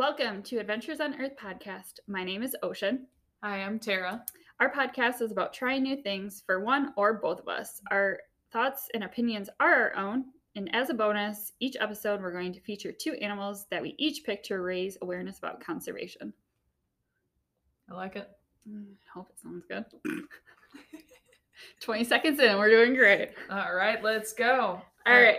Welcome to Adventures on Earth podcast. My name is Ocean. Hi, I'm Tara. Our podcast is about trying new things for one or both of us. Our thoughts and opinions are our own. And as a bonus, each episode we're going to feature two animals that we each pick to raise awareness about conservation. I like it. Mm, hope it sounds good. 20 seconds in, we're doing great. All right, let's go. All right.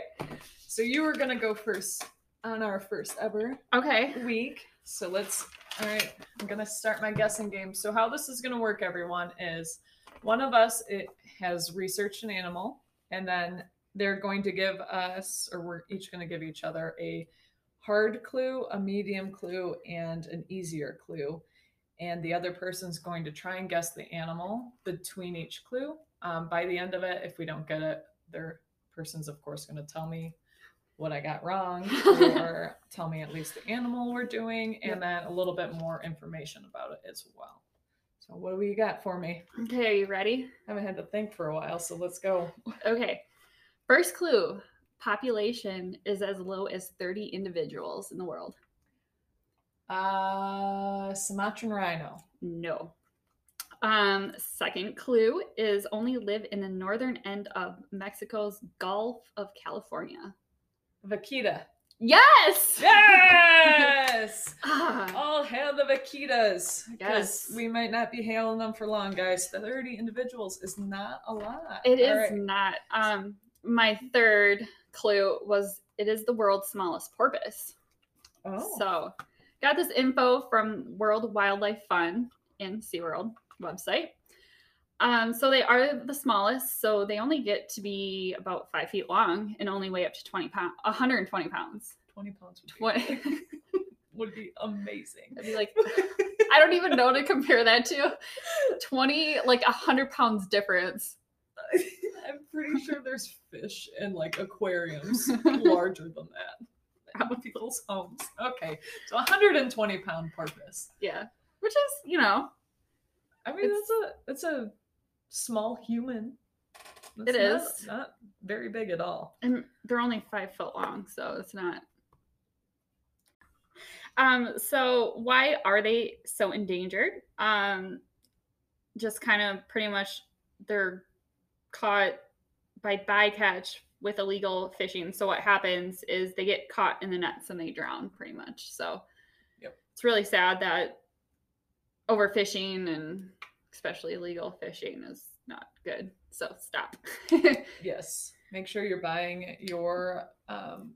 So you were gonna go first on our first ever Okay. week. So let's. All right, I'm gonna start my guessing game. So how this is gonna work, everyone, is one of us it has researched an animal, and then they're going to give us, or we're each gonna give each other a hard clue, a medium clue, and an easier clue. And the other person's going to try and guess the animal between each clue. Um, by the end of it, if we don't get it, their person's of course going to tell me what I got wrong or tell me at least the animal we're doing and Yep. then a little bit more information about it as well. So what do you got for me? Okay, are you ready? I haven't had to think for a while, so let's go. Okay. First clue population is as low as 30 individuals in the world. Uh Sumatran rhino. No. Um, second clue is only live in the northern end of Mexico's Gulf of California. Vaquita. Yes! Yes! Ah, All hail the vaquitas. Yes. We might not be hailing them for long, guys. 30 individuals is not a lot. it is All right. not. Um, my third clue was it is the world's smallest porpoise. Oh. So, got this info from World Wildlife Fund and SeaWorld website. Um, so they are the smallest, so they only get to be about five feet long and only weigh up to 20 pounds, 120 pounds. 20 pounds would be, 20, would be amazing. I'd be like, I don't even know to compare that to. 20, like 100 pounds difference. Pretty sure there's fish in like aquariums larger than that. Out of people's homes. Okay, so 120 pound porpoise. Yeah. Which is, you know, I mean, It's- that's a that's a small human. It That's is. not, not very big at all. and they're only five foot long, so it's not. Um, so why are they so endangered? Um, just kind of pretty much they're caught by bycatch with illegal fishing. So what happens is they get caught in the nets and they drown pretty much. So Yep. it's really sad that overfishing and especially illegal fishing is not good. So stop. Yes. Make sure you're buying your um,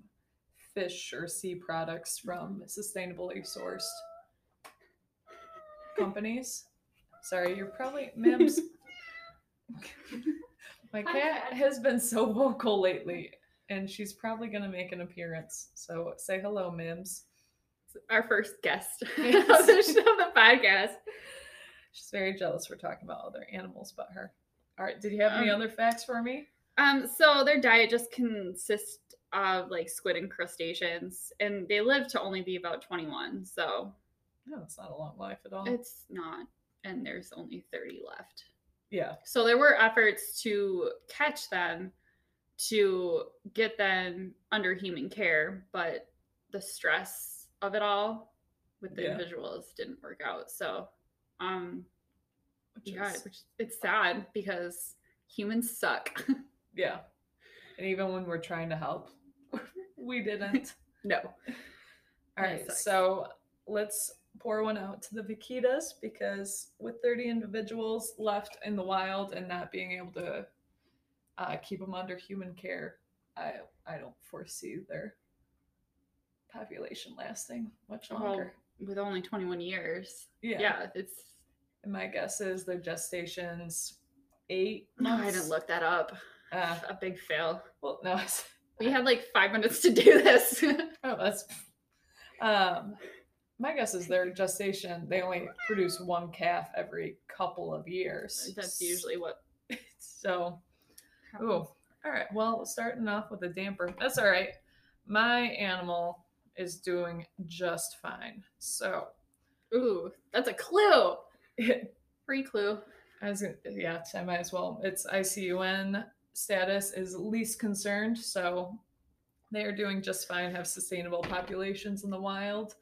fish or sea products from sustainably sourced companies. Sorry, you're probably Mims. My cat has been so vocal lately, and she's probably gonna make an appearance. So say hello, Mims. our first guest of Yes. the the podcast. She's very jealous we're talking about other animals but her. All right, did you have any Um, other facts for me? Um, so their diet just consists of like squid and crustaceans, and they live to only be about 21. So No, it's not a long life at all. it's not, and there's only 30 left. Yeah, So there were efforts to catch them, to get them under human care, but the stress of it all with the Yeah. individuals didn't work out. So, um, which yeah, is- which it's sad because humans suck. Yeah. And even when we're trying to help, we didn't. no. All right. So let's pour one out to the vaquitas because with 30 individuals left in the wild and not being able to uh, keep them under human care, I I don't foresee their population lasting much Well, longer. with only 21 years. yeah. Yeah, it's. And my guess is their gestation's eight No, I didn't look that up. Uh, A big fail. well, no. We had like five minutes to do this. Oh, that's. Um, my guess is their gestation. They only produce one calf every couple of years. That's usually what. so. Oh, All right. Well, starting off with a damper. That's all right. My animal is doing just fine. So, Ooh, that's a clue. Free clue. I was gonna, yeah, I might as well. Its ICUN status is least concerned, so they are doing just fine. Have sustainable populations in the wild.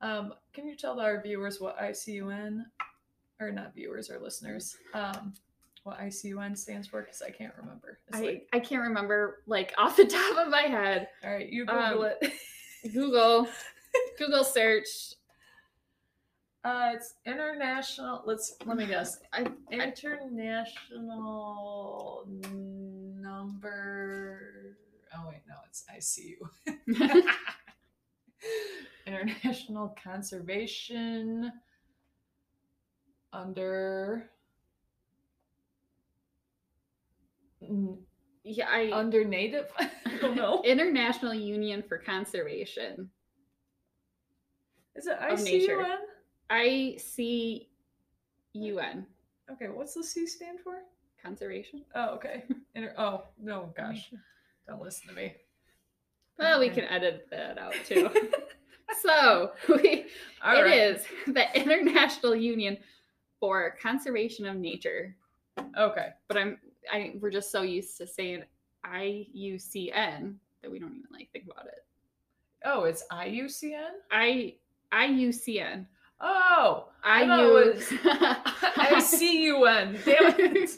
Um, can you tell our viewers what ICUN, or not viewers or listeners, um, what ICUN stands for? Because I can't remember. It's I, like, I can't remember like off the top of my head. all right, you Google um, it. Google, Google search. Uh, it's international. Let's let me guess. I, I International number. Oh wait, no, it's ICU. International Conservation under yeah, I under Native. I don't know. International Union for Conservation. Is it. ICUN? I C U N. Okay, what's the C stand for? Conservation. Oh, okay. Inter- oh no, gosh, mm-hmm. don't listen to me. Well, we can edit that out too. so we, All it right. is the International Union for Conservation of Nature. Okay. But I'm I we're just so used to saying I U C N that we don't even like think about it. Oh, it's IUCN. I I U C N. Oh, I it use I C U N. Damn it.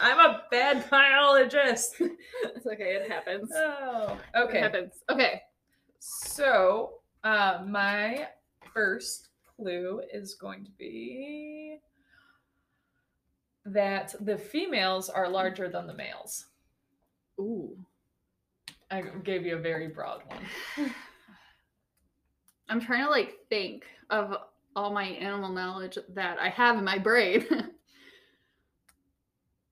I'm a bad biologist. It's okay, it happens. Oh, It okay. happens. Okay. So, uh, my first clue is going to be that the females are larger than the males. Ooh. I gave you a very broad one. I'm trying to like think of all my animal knowledge that I have in my brain.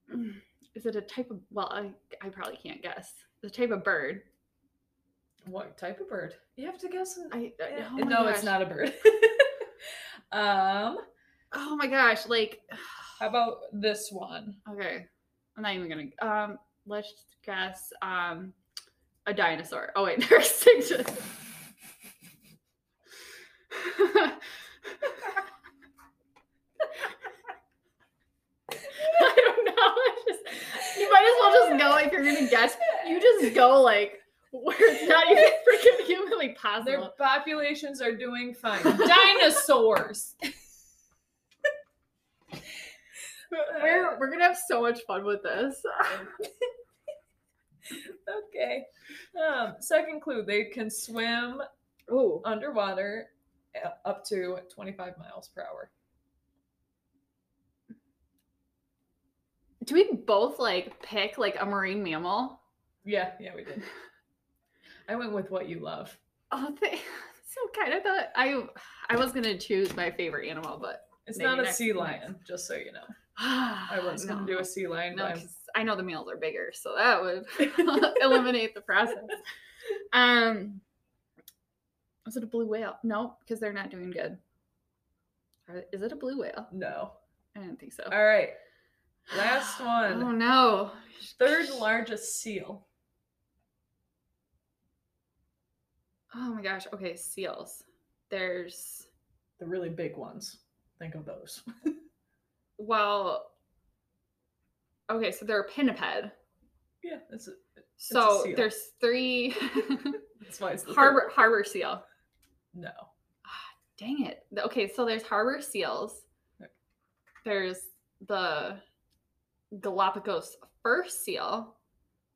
Is it a type of well, I I probably can't guess. The type of bird. What type of bird? You have to guess. An- I, I- Yeah, oh my no, it's not a bird. um, Oh my gosh, like how about this one? okay. I'm not even gonna um let's guess um a dinosaur. Oh wait, they're extinct. I don't know. I just you might as well just go if you're gonna guess. You just go like where it's not even freaking humanly Their possible. populations are doing fine. Dinosaurs. We're we're gonna have so much fun with this. okay. Um, second clue: they can swim Oh, underwater uh, up to 25 miles per hour. do we both like pick like a marine mammal? Yeah, yeah, we did. I went with what you love. Oh, th- so kind I thought I I was gonna choose my favorite animal, but It's not a sea lion, just so you know. I I was gonna do a sea lion, no, I know the males are bigger, so that would eliminate the process. Um, was it a blue whale? No, because they're not doing good. Is it a blue whale? no. I didn't think so. All right, last Oh one. no! Third largest seal. Oh my gosh. Okay, seals. There's The really big ones. Think of those. well. Okay, so they're a pinniped. yeah, that's it. So there's three That's why it's the harbor one. harbor seal. No. Ah, dang it. Okay, so there's harbor seals. Okay. There's the Galapagos fur seal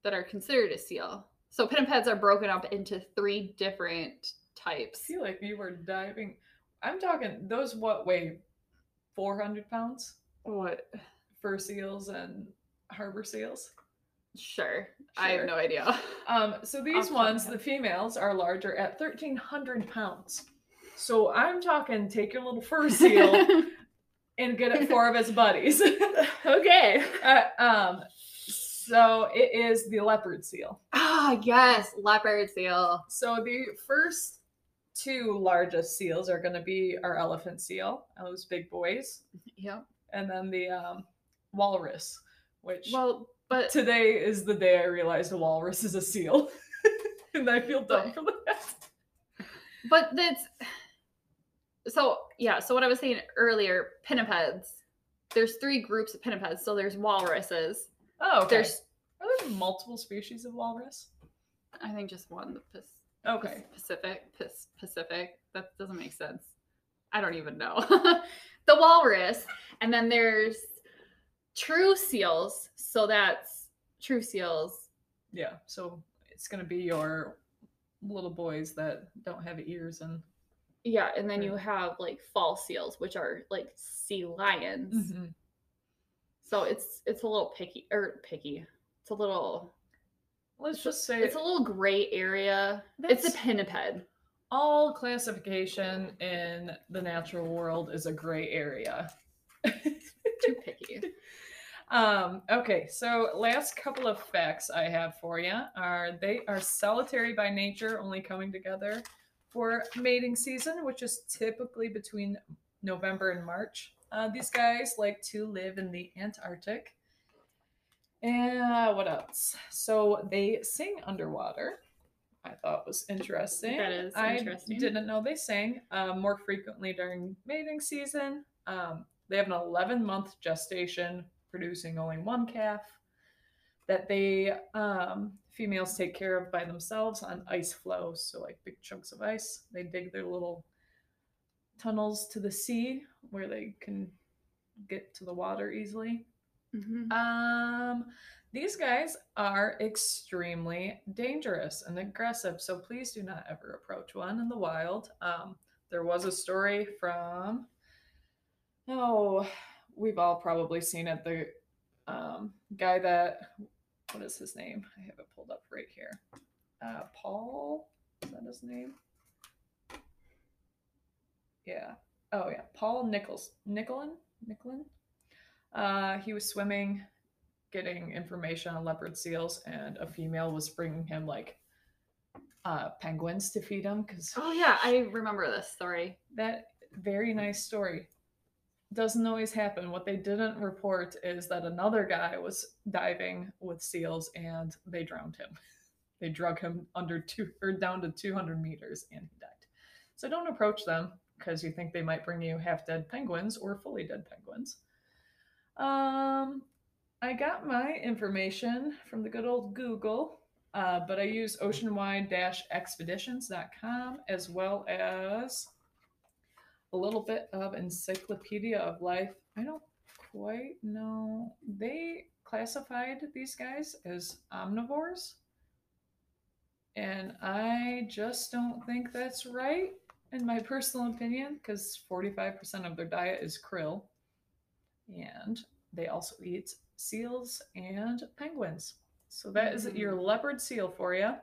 that are considered a seal. So pinnipeds are broken up into three different types. I feel like you were diving. I'm talking those what weigh 400 pounds? What? Fur seals and harbor seals. Sure. I have no idea. Um, so these Off the top of ones, the females, are larger at 1,300 pounds. So I'm talking take your little fur seal and get it four of its buddies. okay. uh, um, so it is the leopard seal. Ah, yes, leopard seal. So the first two largest seals are going to be our elephant seal, those big boys, Yep. and then the um, walrus, which Well, But today is the day I realized a walrus is a seal. and I feel dumb But- for that. but that's so yeah. So what I was saying earlier, pinnipeds. There's three groups of pinnipeds. So there's walruses. Oh, okay. There's Are there multiple species of walrus? I think just one. The Pac- Okay. Pacific. Pac- Pacific. That doesn't make sense. I don't even know. the walrus, and then there's true seals. So that's true seals. Yeah. So it's gonna be your little boys that don't have ears and Yeah, and then Right. you have like false seals, which are like sea lions. Mm-hmm. So it's it's a little picky or picky. It's a little let's just say it's a little gray area. It's a pinniped. all classification in the natural world is a gray area. Too picky. Um, okay, so last couple of facts I have for you are they are solitary by nature, only coming together for mating season, which is typically between November and March. Uh, these guys like to live in the Antarctic. And what else? So they sing underwater. I thought was interesting. That is interesting. I didn't know they sang uh, more frequently during mating season. Um, they have an 11 month gestation, producing only one calf that they um, females take care of by themselves on ice floes. So, like big chunks of ice, they dig their little tunnels to the sea where they can get to the water easily. Mhm. Um, these guys are extremely dangerous and aggressive, so please do not ever approach one in the wild. Um, there was a story from, oh, we've all probably seen it. The um, guy that, what is his name? I have it pulled up right here. Uh, Paul, is that his name? Yeah. Oh yeah, Paul Nichols, Nicklen, Nicklen. Uh, he was swimming, getting information on leopard seals, and a female was bringing him like uh, penguins to feed him because Oh yeah, I remember this story. that very nice story doesn't always happen. What they didn't report is that another guy was diving with seals and they drowned him. They drug him under two or down to 200 meters and he died. So don't approach them because you think they might bring you half dead penguins or fully dead penguins. Um, I got my information from the good old Google, uh, but I use oceanwide-expeditions.com as well as a little bit of Encyclopedia of Life. I don't quite know. They classified these guys as omnivores. And I just don't think that's right, in my personal opinion, because 45% of their diet is krill. And they also eat seals and penguins. So that is your Mm. leopard seal for you.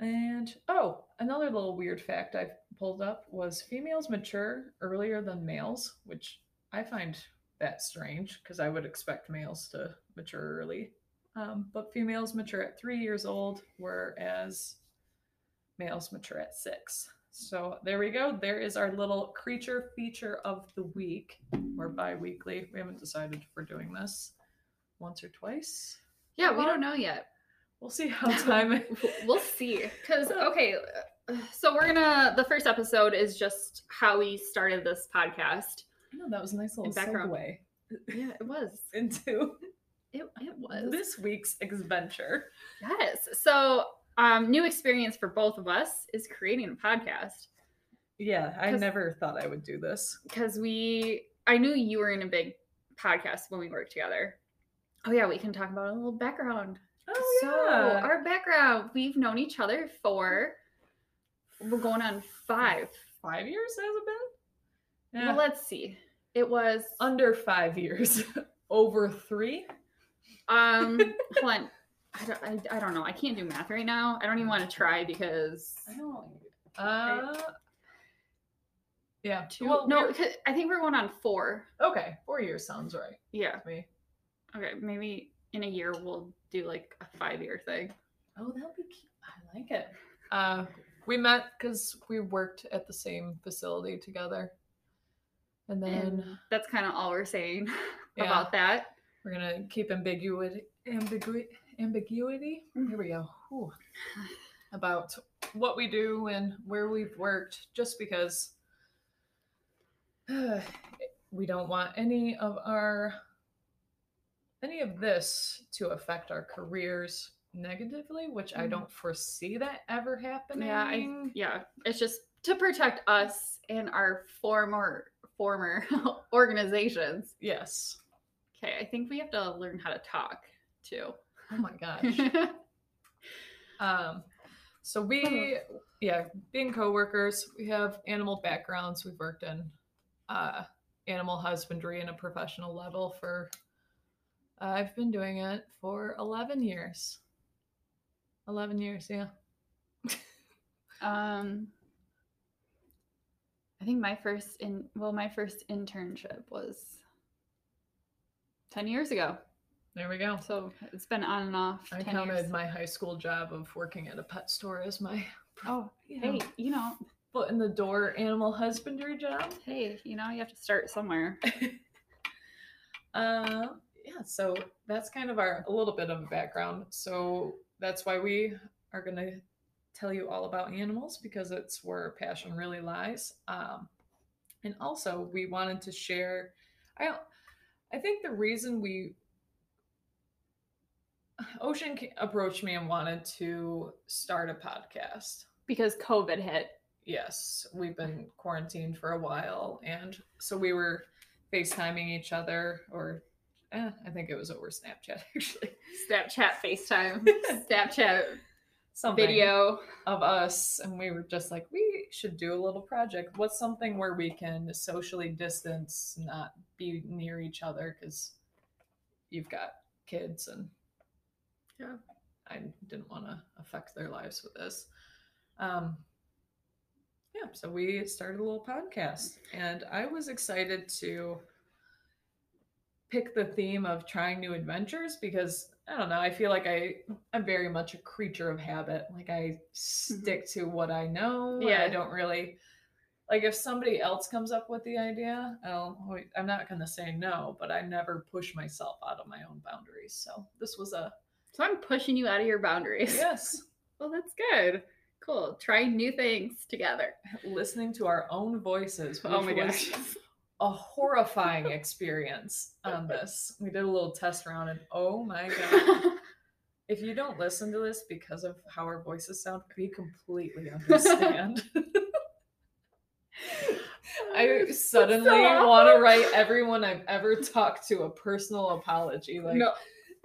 And oh, another little weird fact I pulled up was females mature earlier than males, which I find that strange because I would expect males to mature early. Um, but females mature at three years old, whereas males mature at six. So there we go. There is our little creature feature of the week or bi weekly. We haven't decided if we're doing this once or twice. Yeah, we don't know yet. We'll see how time We'll see. Because okay, so we're gonna. The first episode is just how we started this podcast. I know that was a nice little background. segue Yeah, it was. into It, it was. this week's adventure. Yes. So, um, new experience for both of us is creating a podcast Yeah, I never thought I would do this. because we. I knew you were in a big podcast when we worked together. Oh yeah, we can talk about a little background. Oh so yeah, our background, we've known each other for we're going on five. five years has it been? Yeah, Well, let's see. It was under five years, over three. um hold on. I don't, I, I don't know. I can't do math right now. I don't even want to try because I don't. Uh, yeah, two. Well, no, I think we're going on four. Okay, four years sounds right Yeah. me. Okay. Maybe in a year we'll do like a five year thing. Oh, that'll be cute. I like it. Uh, we met because we worked at the same facility together, and then And that's kind of all we're saying Yeah. about that. We're gonna keep ambiguity, ambiguity, ambiguity. Here we go. Whew. About what we do and where we've worked, just because we don't want any of our any of this to affect our careers negatively, which I Mm. don't foresee that ever happening. Yeah, I, yeah. It's just to protect us and our former former organizations. yes. Okay, I think we have to learn how to talk too. Oh my gosh. Um, so we, yeah, being coworkers, we have animal backgrounds. We've worked in uh, animal husbandry in a professional level for. Uh, I've been doing it for eleven years. Eleven years, yeah. um, I think my first in well, my first internship was ten years ago. There we go. So it's been on and off. I 10 counted years. my high school job of working at a pet store as my Oh, you know, hey, you know, foot in the door animal husbandry job. hey, you know, you have to start somewhere. Uh, yeah, so that's kind of our a little bit of a background. So that's why we are going to tell you all about animals because it's where passion really lies. Um, and also, we wanted to share. I I think the reason we Ocean approached me and wanted to start a podcast. because COVID hit. Yes, we've been quarantined for a while, and so we were FaceTiming each other, or eh, I think it was over Snapchat actually. Snapchat, FaceTime, Snapchat Something video. of us, and we were just like, we should do a little project. What's something where we can socially distance, not be near each other, because you've got kids, and Yeah. I didn't want to affect their lives with this. Um, yeah, so we started a little podcast, and I was excited to pick the theme of trying new adventures because I don't know, I feel like I I'm very much a creature of habit. Like I stick to what I know. Yeah, I don't really like if somebody else comes up with the idea, I'll I'm not gonna say no, but I never push myself out of my own boundaries. So this was a So I'm pushing you out of your boundaries. yes. Well, that's good. Cool. Trying new things together. listening to our own voices. Oh my gosh. a horrifying experience on this. We did a little test round, and oh my god! if you don't listen to this because of how our voices sound, we completely understand. I suddenly so want to write everyone I've ever talked to a personal apology. Like, no,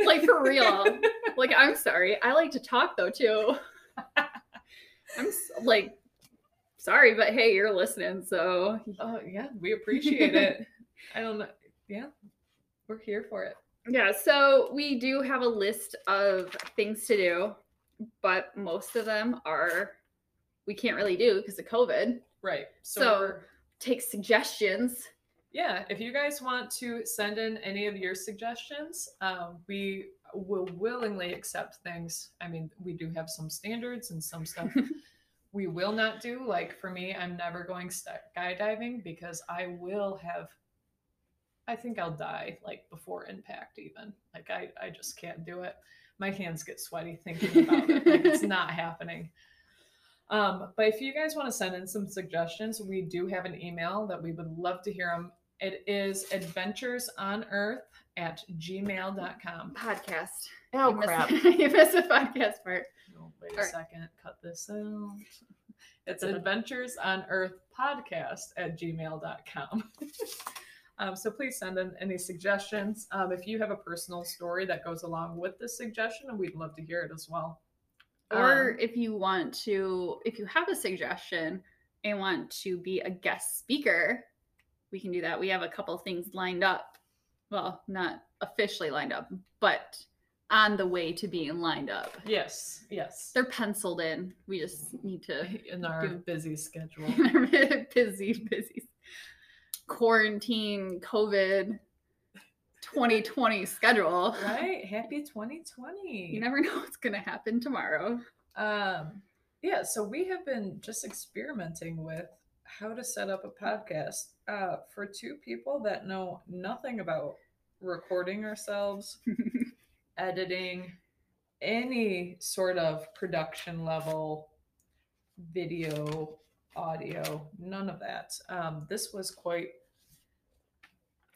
like for real. like I'm sorry. I like to talk though too. I'm like sorry, but hey, you're listening, so oh yeah, we appreciate it. I don't know. Yeah, we're here for it. Yeah, so we do have a list of things to do, but most of them are we can't really do because of COVID. Right. So, So- Take suggestions. Yeah if you guys want to send in any of your suggestions um, we will willingly accept things. I mean we do have some standards and some stuff we will not do. Like for me i'm never going skydiving because i will have i think i'll die like before impact even. Like i, I just can't do it. My hands get sweaty thinking about it. Like it's not happening. Um, but if you guys want to send in some suggestions, we do have an email that we would love to hear them. It is adventuresonearth at gmail.com. Podcast. Oh, you Missed, you missed the podcast part. No, wait a All right. second. Cut this out. It's adventures on earth podcast at gmail.com. um, so please send in any suggestions. Um, if you have a personal story that goes along with this suggestion, we'd love to hear it as well. Or Um, if you want to, if you have a suggestion and want to be a guest speaker, we can do that. We have a couple things lined up. Well, not officially lined up, but on the way to being lined up. yes, yes. They're penciled in. We just need to In our do- busy schedule. busy, busy quarantine, COVID 2020 schedule. right? Happy 2020. You never know what's going to happen tomorrow. Um, yeah, so we have been just experimenting with how to set up a podcast uh, for two people that know nothing about recording ourselves, editing, any sort of production level video, audio, none of that. Um, this was quite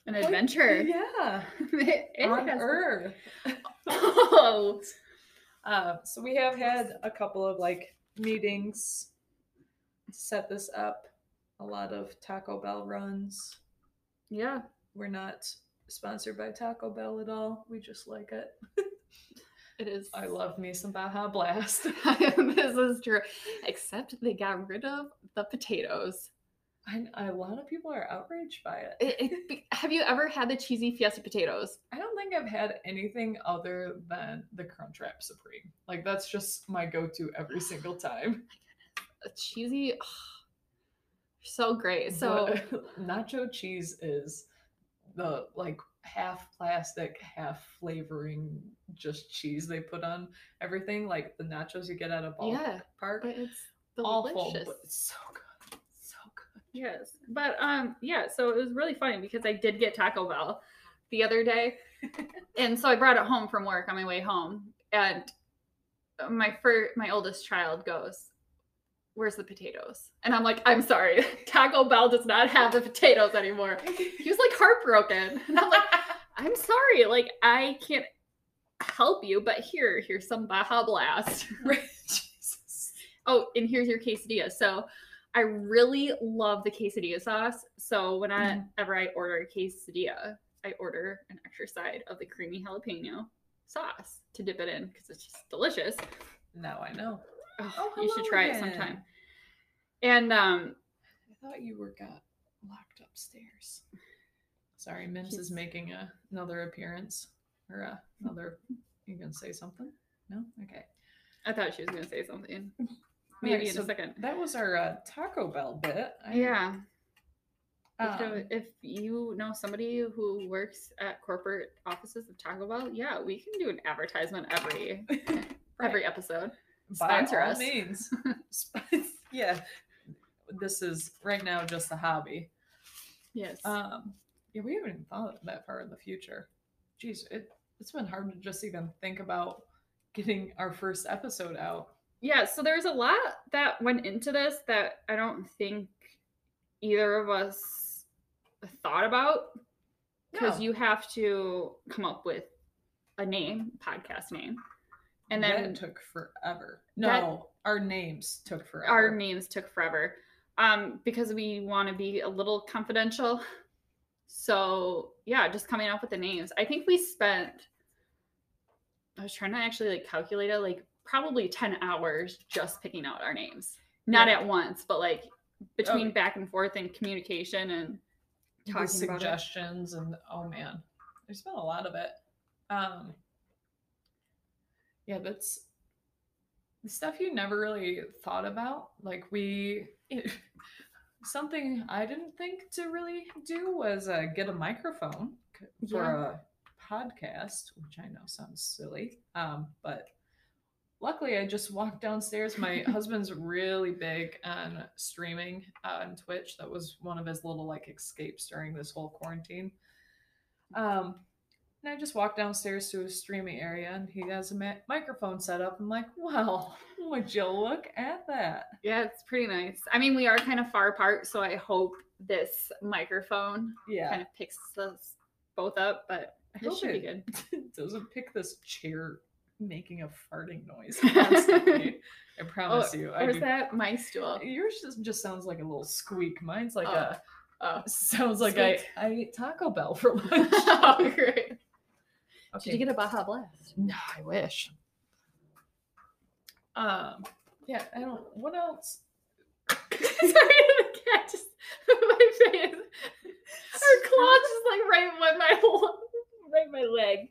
An quite- adventure. Yeah, It- on has- Earth. Oh, Uh, so we have had a couple of like meetings set this up. A lot of Taco Bell runs. yeah. We're not sponsored by Taco Bell at all. We just like it. It is. I love me some Baja Blast. this is true. Except they got rid of the potatoes. I, a lot of people are outraged by it. It, it, have you ever had the cheesy fiesta potatoes? I don't think I've had anything other than the Crunchwrap Supreme. Like that's just my go-to every single time. Oh a cheesy, so great. So nacho cheese is the like half plastic, half flavoring, just cheese they put on everything. Like the nachos you get at a ballpark. yeah, but it's awful, delicious. but it's so good, so good. Yes, but um, yeah. So it was really funny because I did get Taco Bell the other day, and so I brought it home from work on my way home, and my first, my oldest child goes, "Where's the potatoes?" And I'm like, "I'm sorry, Taco Bell does not have the potatoes anymore." He was like heartbroken, and I'm like, "I'm sorry, like I can't help you, but here, here's some Baja Blast." Oh, and here's your quesadilla. So I really love the quesadilla sauce. So whenever I order a quesadilla, I order an extra side of the creamy jalapeno sauce to dip it in because it's just delicious. Now I know. Oh, Oh, you should try it sometime. And um, I thought you were got locked upstairs. Sorry, Mims is making a, another appearance or uh, another. You gonna say something? No. Okay. I thought she was going to say something. Maybe Alright, in so a second. That was our uh, Taco Bell bit. I- Yeah. If, um, if you know somebody who works at corporate offices of Taco Bell, yeah, we can do an advertisement every every episode. By sponsor all us. means. Yeah. This is right now just a hobby. Yes. Um, yeah, we haven't even thought that far in the future. Jeez, it it's been hard to just even think about getting our first episode out. yeah so there's a lot that went into this that i don't think either of us thought about because No. you have to come up with a name podcast name and That then took forever. That- No, our names took forever. our names took forever um because we want to be a little confidential so yeah just coming up with the names i think we spent i was trying to actually like calculate it like probably 10 hours just picking out our names not Yeah. at once but like between Oh. back and forth and communication and the talking about it. suggestions and oh man, there's been a lot of it. Um, yeah, that's the stuff you never really thought about. Like we, something I didn't think to really do was uh, get a microphone for Yeah. a podcast, which I know sounds silly, um, but luckily I just walked downstairs. My husband's really big on streaming on Twitch. That was one of his little like escapes during this whole quarantine. Um, and I just walked downstairs to his streaming area, and he has a ma- microphone set up. I'm like, well, would you look at that? yeah it's pretty nice i mean we are kind of far apart so i hope this microphone Yeah, kind of picks us both up but I it should be it good doesn't pick this chair making a farting noise constantly. I oh, promise you. I or is that my stool Yours just, just sounds like a little squeak. Mine's like Oh. a oh sounds like I. I ate Taco Bell for lunch. oh, great. Okay. Did you get a Baja Blast? No, I wish. Um, yeah, I don't. What else? Sorry, the cat just my face. Her claw just like right by my right my leg.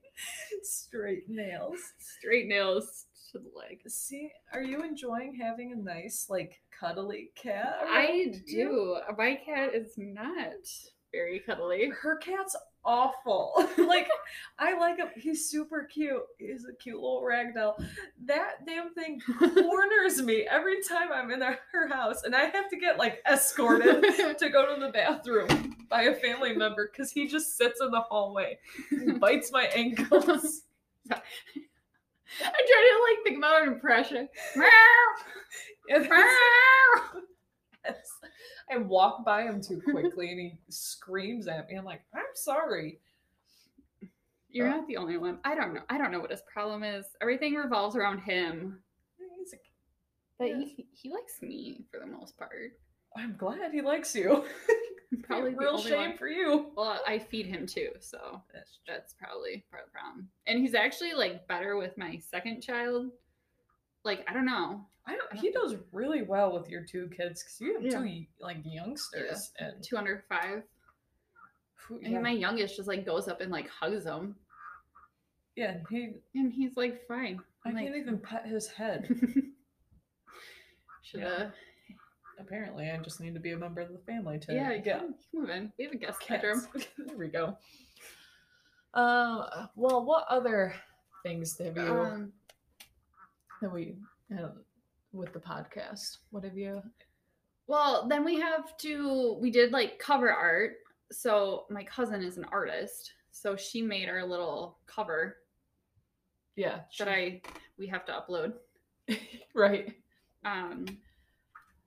Straight nails. Straight nails to the leg. See, are you enjoying having a nice, like, cuddly cat? I around you? do. My cat is not very cuddly. Her cat's awful. like I like him. He's super cute. He's a cute little rag doll. That damn thing corners me every time I'm in her house, and I have to get like escorted to go to the bathroom by a family member because he just sits in the hallway, and bites my ankles. I'm trying to like think about an impression. Yes. I walk by him too quickly and he screams at me. I'm like, I'm sorry. You're Uh, not the only one. I don't know. I don't know what his problem is. Everything revolves around him. He's a- But Yeah. he he likes me for the most part. I'm glad he likes you. Probably real shame one. for you. Well, I feed him too, so That's that's probably part of the problem. And he's actually like better with my second child. Like I don't know. I don't, he does really well with your two kids because you have Yeah. two like youngsters and Two under five. who- And yeah, my youngest just like goes up and like hugs him, yeah, he and he's like fine. I I'm can't even pet his head. Should Yeah. Apparently, I just need to be a member of the family to Yeah, can move in. We have a guest cats. bedroom. there we go. Um. Well, what other things have you Um, that we uh, with the podcast? What have you? well, then we have to. We did like cover art. So my cousin is an artist, so she made our little cover Yeah. that I we have to upload. right. Um,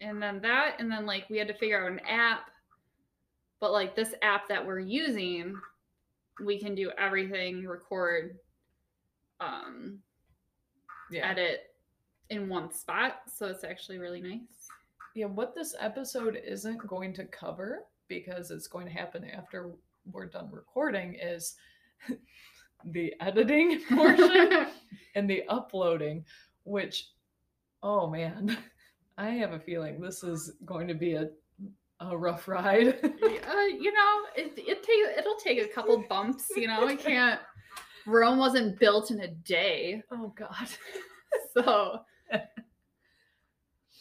and then that, and then like we had to figure out an app. But like this app that we're using, we can do everything, record, um, Yeah. edit in one spot. So it's actually really nice. Yeah. What this episode isn't going to cover because it's going to happen after we're done recording is the editing portion and the uploading, which, oh man, I have a feeling this is going to be a a rough ride. uh, you know, it it take it'll take a couple bumps. You know, I can't. Rome wasn't built in a day, oh God. so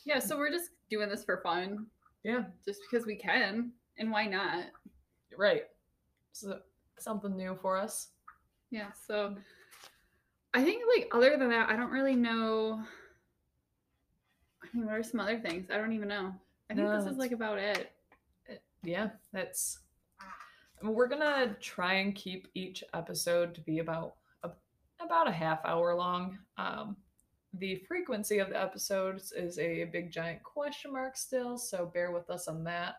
yeah. So we're just doing this for fun, Yeah. just because we can, and why not? Right. So something new for us. Yeah. So I think like other than that, I don't really know. I mean, what are some other things? I don't even know. I think No, this is like about it. Yeah, that's. We're gonna try and keep each episode to be about a, about a half hour long. Um, the frequency of the episodes is a big giant question mark still, so bear with us on that.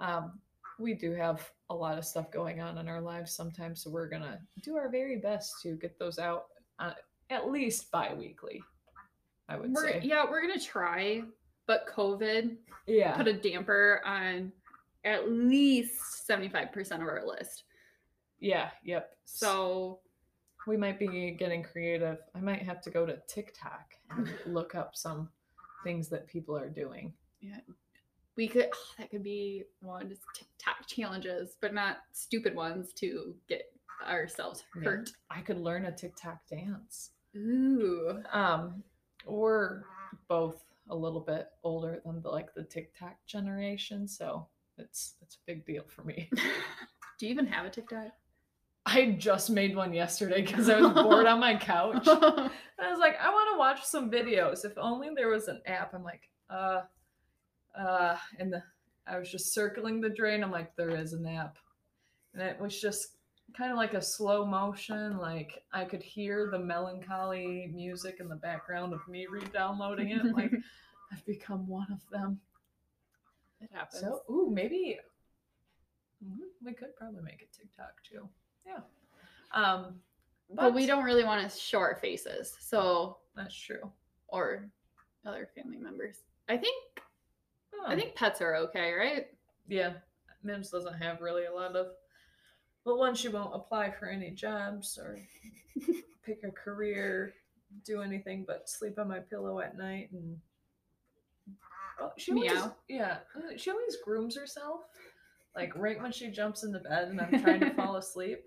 Um, we do have a lot of stuff going on in our lives sometimes, so we're gonna do our very best to get those out uh, at least bi-weekly. I would We're say, yeah, we're gonna try, but COVID yeah, put a damper on at least seventy five percent of our list. yeah, yep. So We might be getting creative. I might have to go to TikTok and look up some things that people are doing. Yeah. We could oh, that could be one just TikTok challenges, but not stupid ones to get ourselves Yeah. hurt. I could learn a TikTok dance. Ooh. Um, or both a little bit older than the like the TikTok generation, so it's it's a big deal for me. Do you even have a TikTok? I just made one yesterday because I was bored on my couch. I was like, I want to watch some videos. If only there was an app. I'm like, uh, uh, and the, I was just circling the drain. I'm like, there is an app, and it was just kind of like a slow motion. Like I could hear the melancholy music in the background of me re-downloading it. Like I've become one of them. It happens. So, ooh, maybe mm, we could probably make a TikTok too. Yeah. Um, but we don't really want to show our faces. So That's true. or other family members. I think I Oh. think pets are okay, right? Yeah, Mims doesn't have really a lot of. But one, she won't apply for any jobs or pick a career, do anything but sleep on my pillow at night and. Oh, she always, Meow. yeah, uh, she always grooms herself, like right when she jumps in the bed and I'm trying to fall asleep.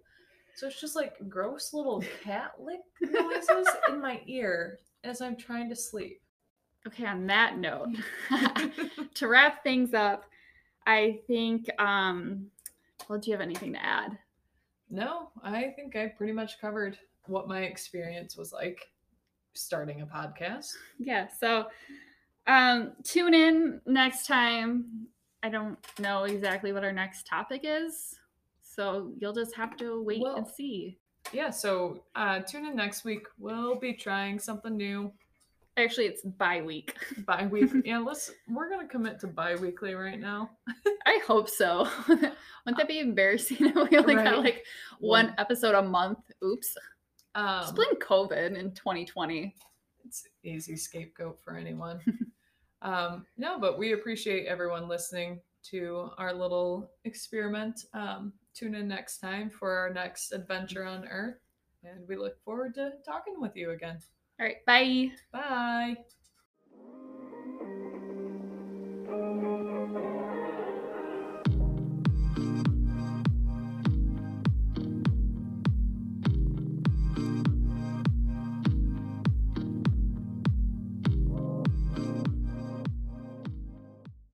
So it's just like gross little cat lick noises in my ear as I'm trying to sleep. Okay, on that note, to wrap things up, I think um well, do you have anything to add? no, I think I pretty much covered what my experience was like starting a podcast. Yeah. So um, tune in next time. I don't know exactly what our next topic is. So you'll just have to wait Well- and see. Yeah, so uh, tune in next week. We'll be trying something new Actually, it's bi week. bi-week. yeah, let's we're gonna commit to bi-weekly right now. I hope so. Wouldn't that be embarrassing? if we only got like one One. episode a month. Oops. Um, Just blame COVID in 2020. it's easy scapegoat for anyone. um, no, but we appreciate everyone listening to our little experiment. Um, tune in next time for our next adventure on Earth, and we look forward to talking with you again. All right. Bye. Bye.